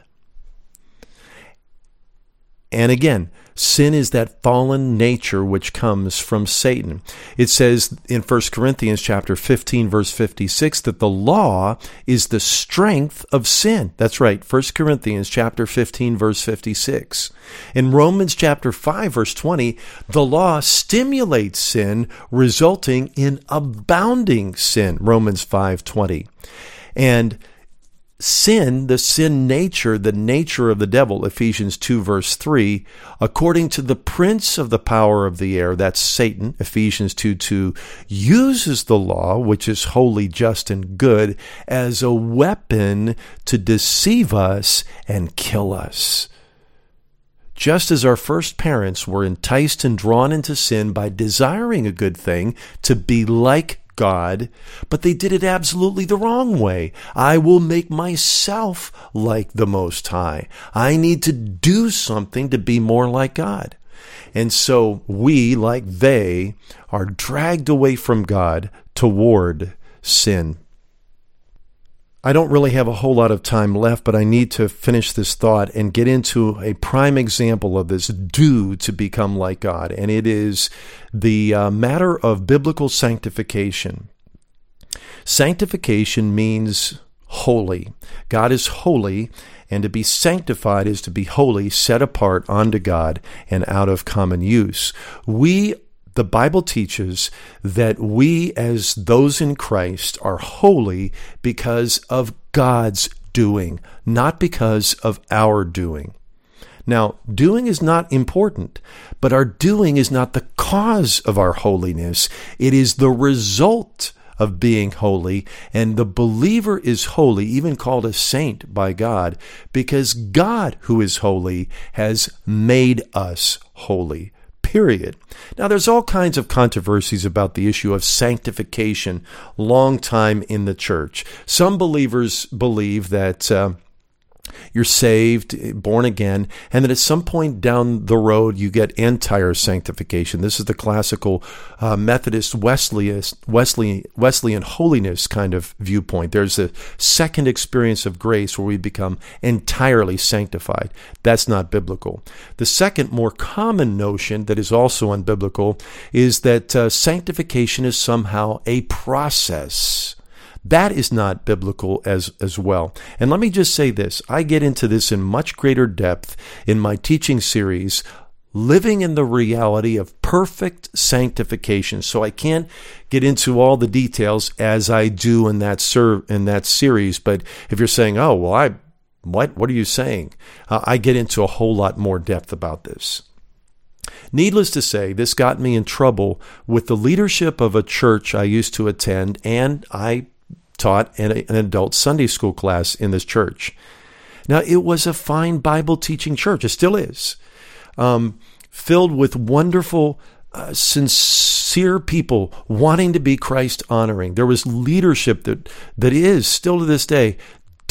A: And again, Sin is that fallen nature which comes from Satan. It says in 1 Corinthians chapter 15 verse 56 that the law is the strength of sin. That's right, 1 Corinthians chapter 15 verse 56. In Romans chapter 5 verse 20, the law stimulates sin resulting in abounding sin. Romans 5:20. And sin, the sin nature, the nature of the devil, Ephesians 2 verse 3, according to the prince of the power of the air, that's Satan, Ephesians 2 2, uses the law, which is holy, just, and good, as a weapon to deceive us and kill us. Just as our first parents were enticed and drawn into sin by desiring a good thing to be like God, but they did it absolutely the wrong way. I will make myself like the Most High. I need to do something to be more like God. And so we, like they, are dragged away from God toward sin. I don't really have a whole lot of time left, but I need to finish this thought and get into a prime example of this do to become like God. And it is the uh, matter of biblical sanctification. Sanctification means holy. God is holy, and to be sanctified is to be holy, set apart unto God and out of common use. We the Bible teaches that we, as those in Christ, are holy because of God's doing, not because of our doing. Now, doing is not important, but our doing is not the cause of our holiness. It is the result of being holy. And the believer is holy, even called a saint by God, because God, who is holy, has made us holy period. Now, there's all kinds of controversies about the issue of sanctification long time in the church. Some believers believe that. Uh, you're saved, born again, and then at some point down the road you get entire sanctification. This is the classical uh, Methodist Wesleyan, Wesley, Wesleyan holiness kind of viewpoint. There's a second experience of grace where we become entirely sanctified. That's not biblical. The second, more common notion that is also unbiblical is that uh, sanctification is somehow a process. That is not biblical as, as well. And let me just say this I get into this in much greater depth in my teaching series, Living in the Reality of Perfect Sanctification. So I can't get into all the details as I do in that, ser- in that series. But if you're saying, oh, well, I, what, what are you saying? Uh, I get into a whole lot more depth about this. Needless to say, this got me in trouble with the leadership of a church I used to attend, and I taught in an adult Sunday school class in this church. Now, it was a fine Bible teaching church. It still is. Um, filled with wonderful, uh, sincere people wanting to be Christ honoring. There was leadership that, that is still to this day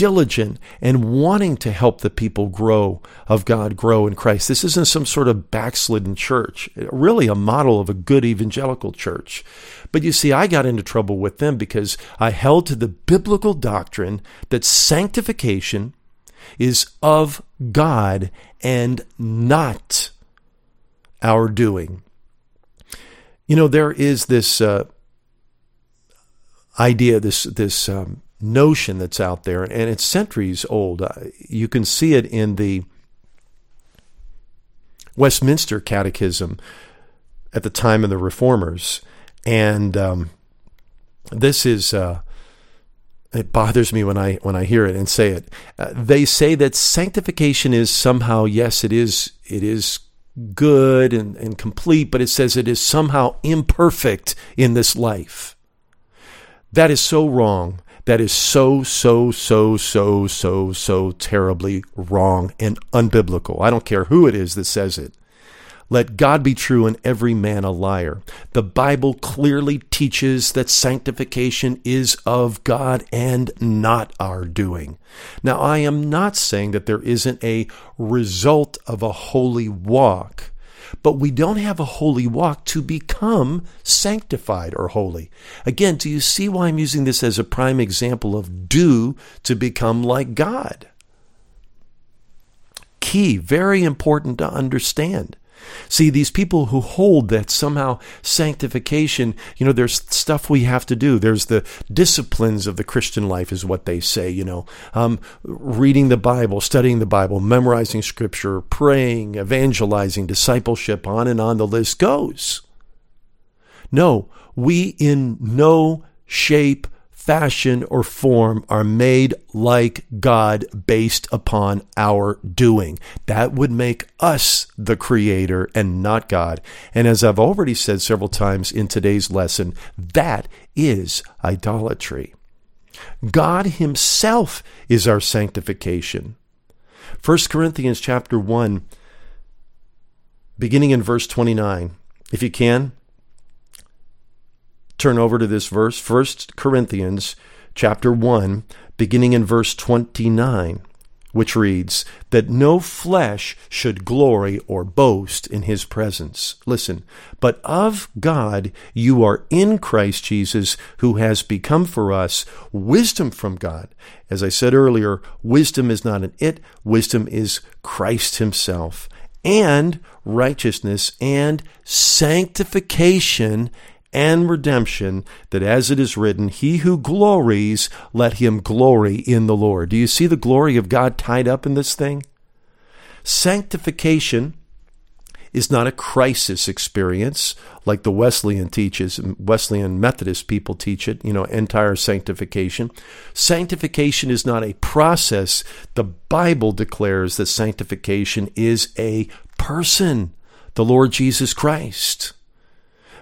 A: diligent and wanting to help the people grow of God, grow in Christ. This isn't some sort of backslidden church, really a model of a good evangelical church. But you see, I got into trouble with them because I held to the biblical doctrine that sanctification is of God and not our doing. You know, there is this uh, idea, this this um, notion that's out there, and it's centuries old. Uh, you can see it in the Westminster Catechism at the time of the Reformers, and um, this is. Uh, it bothers me when I when I hear it and say it. Uh, they say that sanctification is somehow yes, it is it is good and, and complete, but it says it is somehow imperfect in this life. That is so wrong that is so, so, so, so, so, so terribly wrong and unbiblical. I don't care who it is that says it. Let God be true and every man a liar. The Bible clearly teaches that sanctification is of God and not our doing. Now, I am not saying that there isn't a result of a holy walk but we don't have a holy walk to become sanctified or holy. Again, do you see why I'm using this as a prime example of do to become like God? Key, very important to understand. See, these people who hold that somehow sanctification, you know, there's stuff we have to do. There's the disciplines of the Christian life, is what they say, you know, um, reading the Bible, studying the Bible, memorizing scripture, praying, evangelizing, discipleship, on and on the list goes. No, we in no shape, fashion, or form are made like God based upon our doing. That would make us the creator and not God. And as I've already said several times in today's lesson, that is idolatry. God himself is our sanctification. 1 Corinthians chapter 1 beginning in verse 29. If you can, turn over to this verse, 1 Corinthians chapter 1, beginning in verse 29, which reads, That no flesh should glory or boast in his presence. Listen, but of God you are in Christ Jesus, who has become for us wisdom from God. As I said earlier, wisdom is not an it, wisdom is Christ himself. And righteousness and sanctification and redemption, that as it is written, He who glories, let him glory in the Lord. Do you see the glory of God tied up in this thing? Sanctification is not a crisis experience like the Wesleyan teaches, Wesleyan Methodist people teach it, you know, entire sanctification. Sanctification is not a process. The Bible declares that sanctification is a person, the Lord Jesus Christ.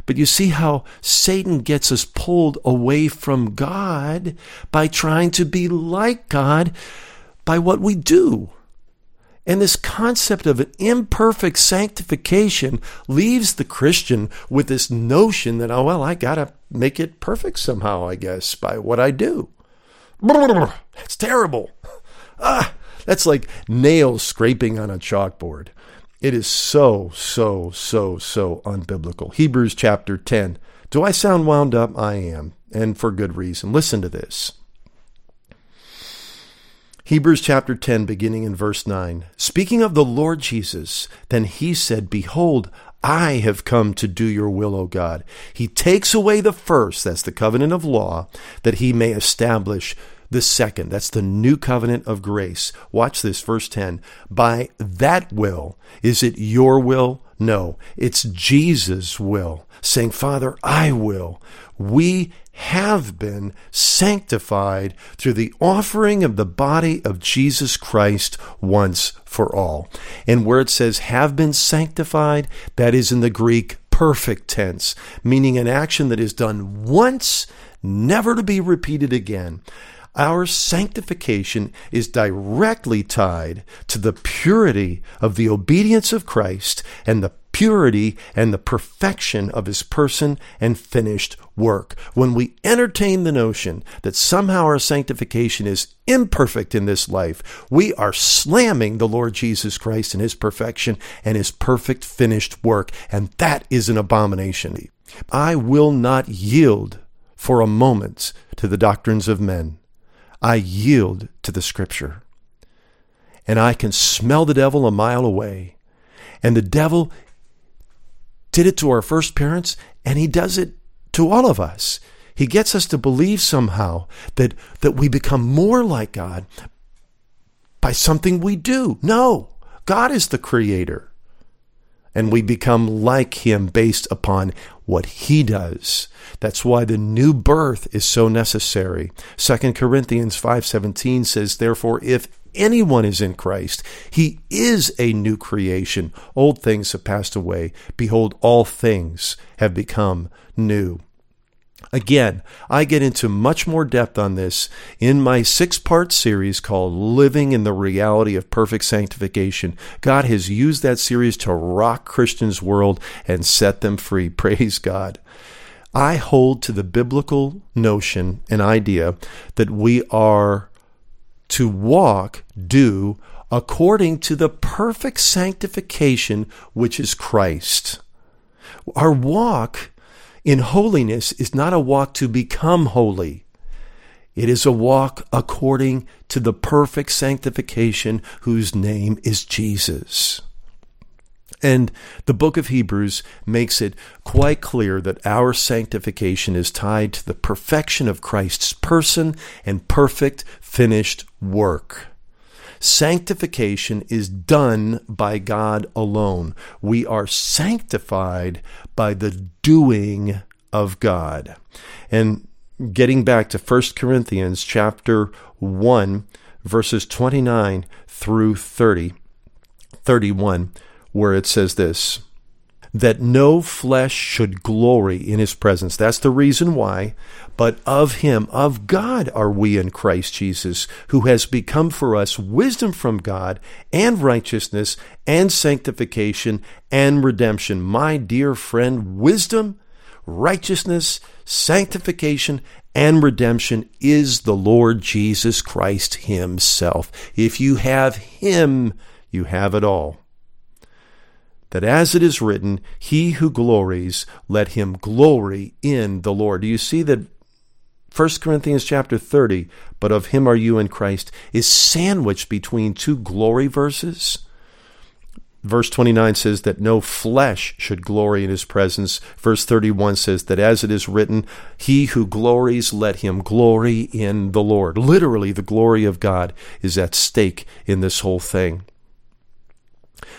A: But you see how Satan gets us pulled away from God by trying to be like God by what we do. And this concept of an imperfect sanctification leaves the Christian with this notion that, oh, well, I got to make it perfect somehow, I guess, by what I do. It's terrible. Ah, that's like nails scraping on a chalkboard. It is so, so, so, so unbiblical. Hebrews chapter 10. Do I sound wound up? I am, and for good reason. Listen to this. Hebrews chapter 10, beginning in verse 9. Speaking of the Lord Jesus, then he said, Behold, I have come to do your will, O God. He takes away the first, that's the covenant of law, that he may establish the second, that's the new covenant of grace. Watch this, verse 10. By that will, is it your will? No, it's Jesus' will, saying, Father, I will. We have been sanctified through the offering of the body of Jesus Christ once for all. And where it says have been sanctified, that is in the Greek perfect tense, meaning an action that is done once, never to be repeated again. Our sanctification is directly tied to the purity of the obedience of Christ and the purity and the perfection of his person and finished work. When we entertain the notion that somehow our sanctification is imperfect in this life, we are slamming the Lord Jesus Christ and his perfection and his perfect finished work, and that is an abomination. I will not yield for a moment to the doctrines of men. I yield to the scripture. And I can smell the devil a mile away. And the devil did it to our first parents, and he does it to all of us. He gets us to believe somehow that, that we become more like God by something we do. No, God is the creator. And we become like him based upon what he does. That's why the new birth is so necessary. 2 Corinthians 5:17 says, "Therefore if anyone is in Christ, he is a new creation. Old things have passed away; behold all things have become new." Again, I get into much more depth on this in my six part series called Living in the Reality of Perfect Sanctification. God has used that series to rock Christians' world and set them free. Praise God. I hold to the biblical notion and idea that we are to walk, do, according to the perfect sanctification which is Christ. Our walk in holiness is not a walk to become holy. It is a walk according to the perfect sanctification whose name is Jesus. And the book of Hebrews makes it quite clear that our sanctification is tied to the perfection of Christ's person and perfect finished work. Sanctification is done by God alone. We are sanctified by the doing of God. And getting back to 1 Corinthians chapter 1 verses 29 through 30 31 where it says this that no flesh should glory in his presence. That's the reason why. But of him, of God, are we in Christ Jesus, who has become for us wisdom from God and righteousness and sanctification and redemption. My dear friend, wisdom, righteousness, sanctification, and redemption is the Lord Jesus Christ himself. If you have him, you have it all that as it is written, he who glories, let him glory in the Lord. Do you see that 1 Corinthians chapter 30, but of him are you in Christ, is sandwiched between two glory verses? Verse 29 says that no flesh should glory in his presence. Verse 31 says that as it is written, he who glories, let him glory in the Lord. Literally, the glory of God is at stake in this whole thing.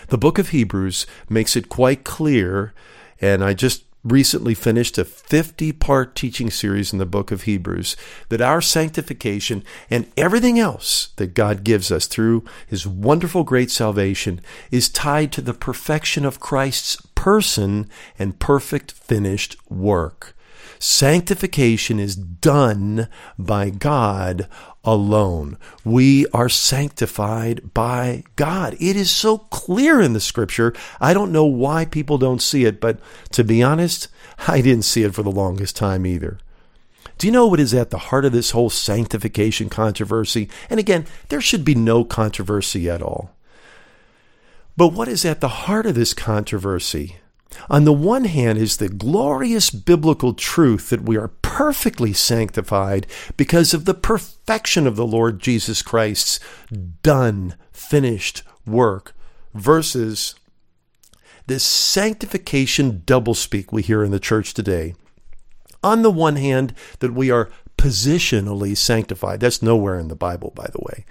A: The book of Hebrews makes it quite clear, and I just recently finished a 50 part teaching series in the book of Hebrews that our sanctification and everything else that God gives us through his wonderful great salvation is tied to the perfection of Christ's person and perfect finished work. Sanctification is done by God alone. We are sanctified by God. It is so clear in the scripture. I don't know why people don't see it, but to be honest, I didn't see it for the longest time either. Do you know what is at the heart of this whole sanctification controversy? And again, there should be no controversy at all. But what is at the heart of this controversy? On the one hand, is the glorious biblical truth that we are perfectly sanctified because of the perfection of the Lord Jesus Christ's done, finished work, versus this sanctification doublespeak we hear in the church today. On the one hand, that we are positionally sanctified. That's nowhere in the Bible, by the way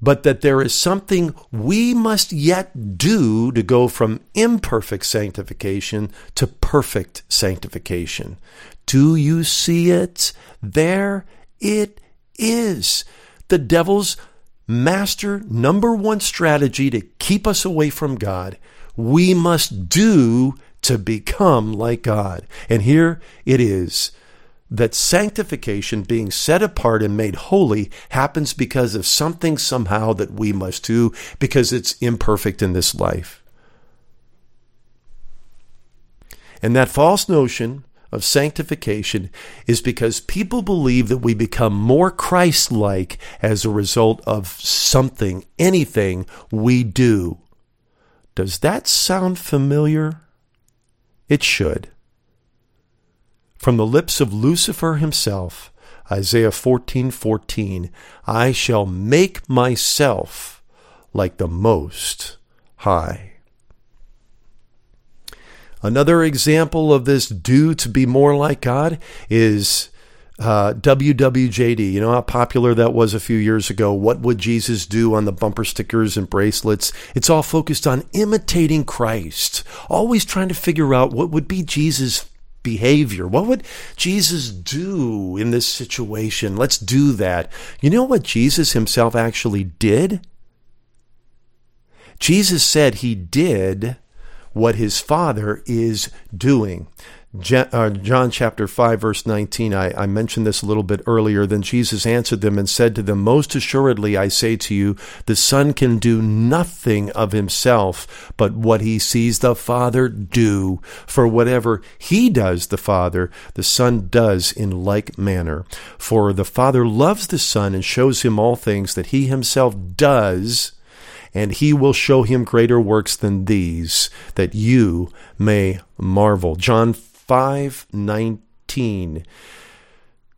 A: but that there is something we must yet do to go from imperfect sanctification to perfect sanctification. Do you see it? There it is. The devil's master number one strategy to keep us away from God. We must do to become like God. And here it is that sanctification, being set apart and made holy, happens because of something somehow that we must do because it's imperfect in this life. And that false notion of sanctification is because people believe that we become more Christ like as a result of something, anything we do. Does that sound familiar? It should. From the lips of Lucifer himself, Isaiah 14:14, 14, 14, I shall make myself like the most high. Another example of this do to be more like God is uh, WWJD. You know how popular that was a few years ago? What would Jesus do on the bumper stickers and bracelets? It's all focused on imitating Christ, always trying to figure out what would be Jesus' behavior? What would Jesus do in this situation? Let's do that. You know what Jesus himself actually did? Jesus said he did what his Father is doing. Uh, John chapter 5, verse 19, I, I mentioned this a little bit earlier. Then Jesus answered them and said to them, Most assuredly I say to you, the Son can do nothing of himself, but what he sees the Father do. For whatever he does, the Father, the Son does in like manner. For the Father loves the Son and shows him all things that he himself does and he will show him greater works than these, that you may marvel. John 5:19.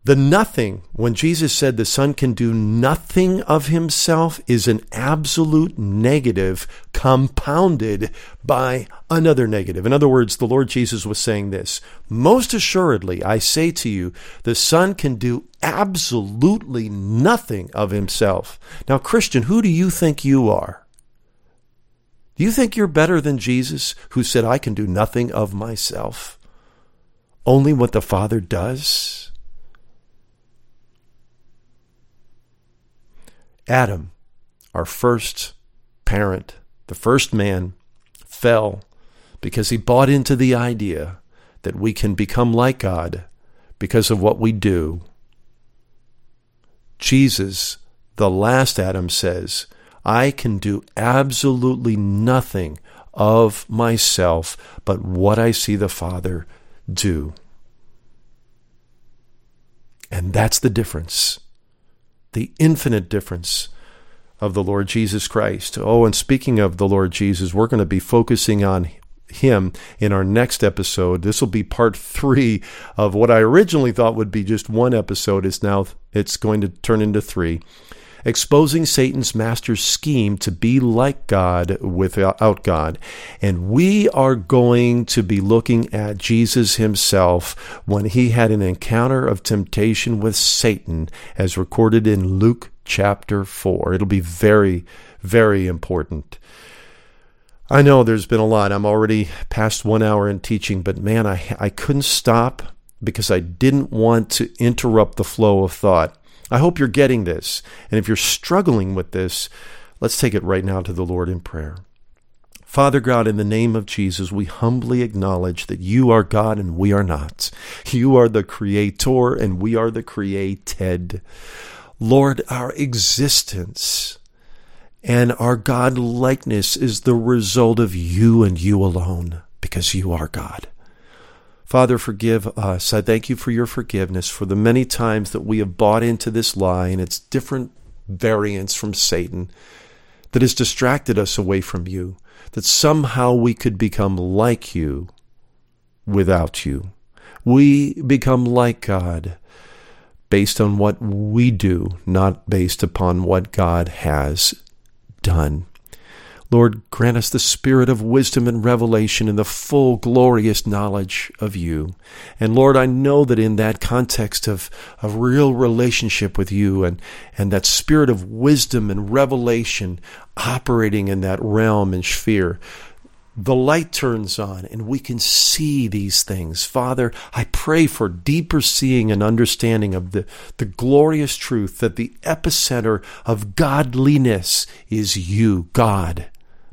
A: The nothing, when Jesus said the Son can do nothing of himself, is an absolute negative compounded by another negative. In other words, the Lord Jesus was saying this Most assuredly, I say to you, the Son can do absolutely nothing of himself. Now, Christian, who do you think you are? Do you think you're better than Jesus, who said, I can do nothing of myself? Only what the Father does? Adam, our first parent, the first man, fell because he bought into the idea that we can become like God because of what we do. Jesus, the last Adam, says, I can do absolutely nothing of myself but what I see the Father do. And that's the difference, the infinite difference of the Lord Jesus Christ. Oh, and speaking of the Lord Jesus, we're going to be focusing on him in our next episode. This will be part three of what I originally thought would be just one episode. It's now it's going to turn into three. Exposing Satan's master's scheme to be like God without God. And we are going to be looking at Jesus himself when he had an encounter of temptation with Satan, as recorded in Luke chapter 4. It'll be very, very important. I know there's been a lot. I'm already past one hour in teaching, but man, I, I couldn't stop because I didn't want to interrupt the flow of thought. I hope you're getting this. And if you're struggling with this, let's take it right now to the Lord in prayer. Father God, in the name of Jesus, we humbly acknowledge that you are God and we are not. You are the creator and we are the created. Lord, our existence and our God likeness is the result of you and you alone, because you are God. Father, forgive us. I thank you for your forgiveness for the many times that we have bought into this lie and its different variants from Satan that has distracted us away from you, that somehow we could become like you without you. We become like God based on what we do, not based upon what God has done. Lord, grant us the spirit of wisdom and revelation and the full glorious knowledge of you. And Lord, I know that in that context of a real relationship with you and, and that spirit of wisdom and revelation operating in that realm and sphere, the light turns on and we can see these things. Father, I pray for deeper seeing and understanding of the, the glorious truth that the epicenter of godliness is you, God,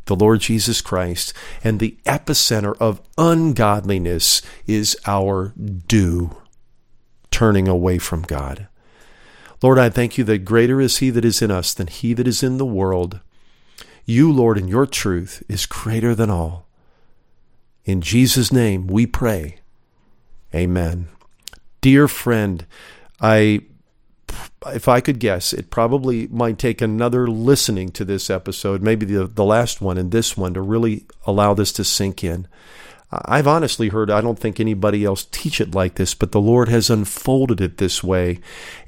A: the Lord Jesus Christ, and the epicenter of ungodliness is our do, turning away from God. Lord, I thank you that greater is He that is in us than He that is in the world. You, Lord, and your truth is greater than all. In Jesus' name we pray. Amen. Dear friend, I if I could guess, it probably might take another listening to this episode, maybe the the last one and this one to really allow this to sink in. I've honestly heard, I don't think anybody else teach it like this, but the Lord has unfolded it this way.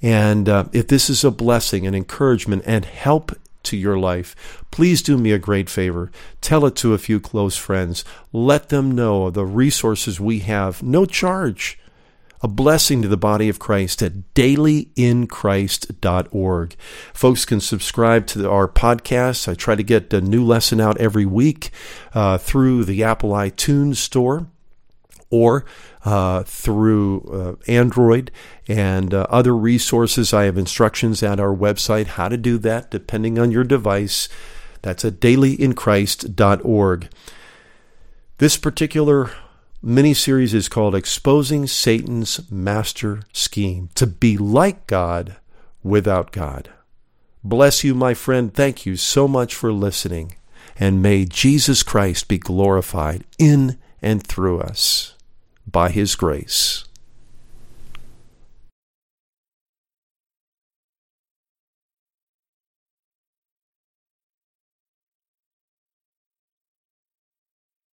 A: And uh, if this is a blessing and encouragement and help to your life, please do me a great favor. Tell it to a few close friends. Let them know the resources we have, no charge. A blessing to the body of Christ at dailyinchrist.org. Folks can subscribe to our podcast. I try to get a new lesson out every week uh, through the Apple iTunes store or uh, through uh, Android and uh, other resources. I have instructions at our website how to do that depending on your device. That's at dailyinchrist.org. This particular mini series is called Exposing Satan's Master Scheme to be like God without God. Bless you, my friend. Thank you so much for listening. And may Jesus Christ be glorified in and through us by his grace.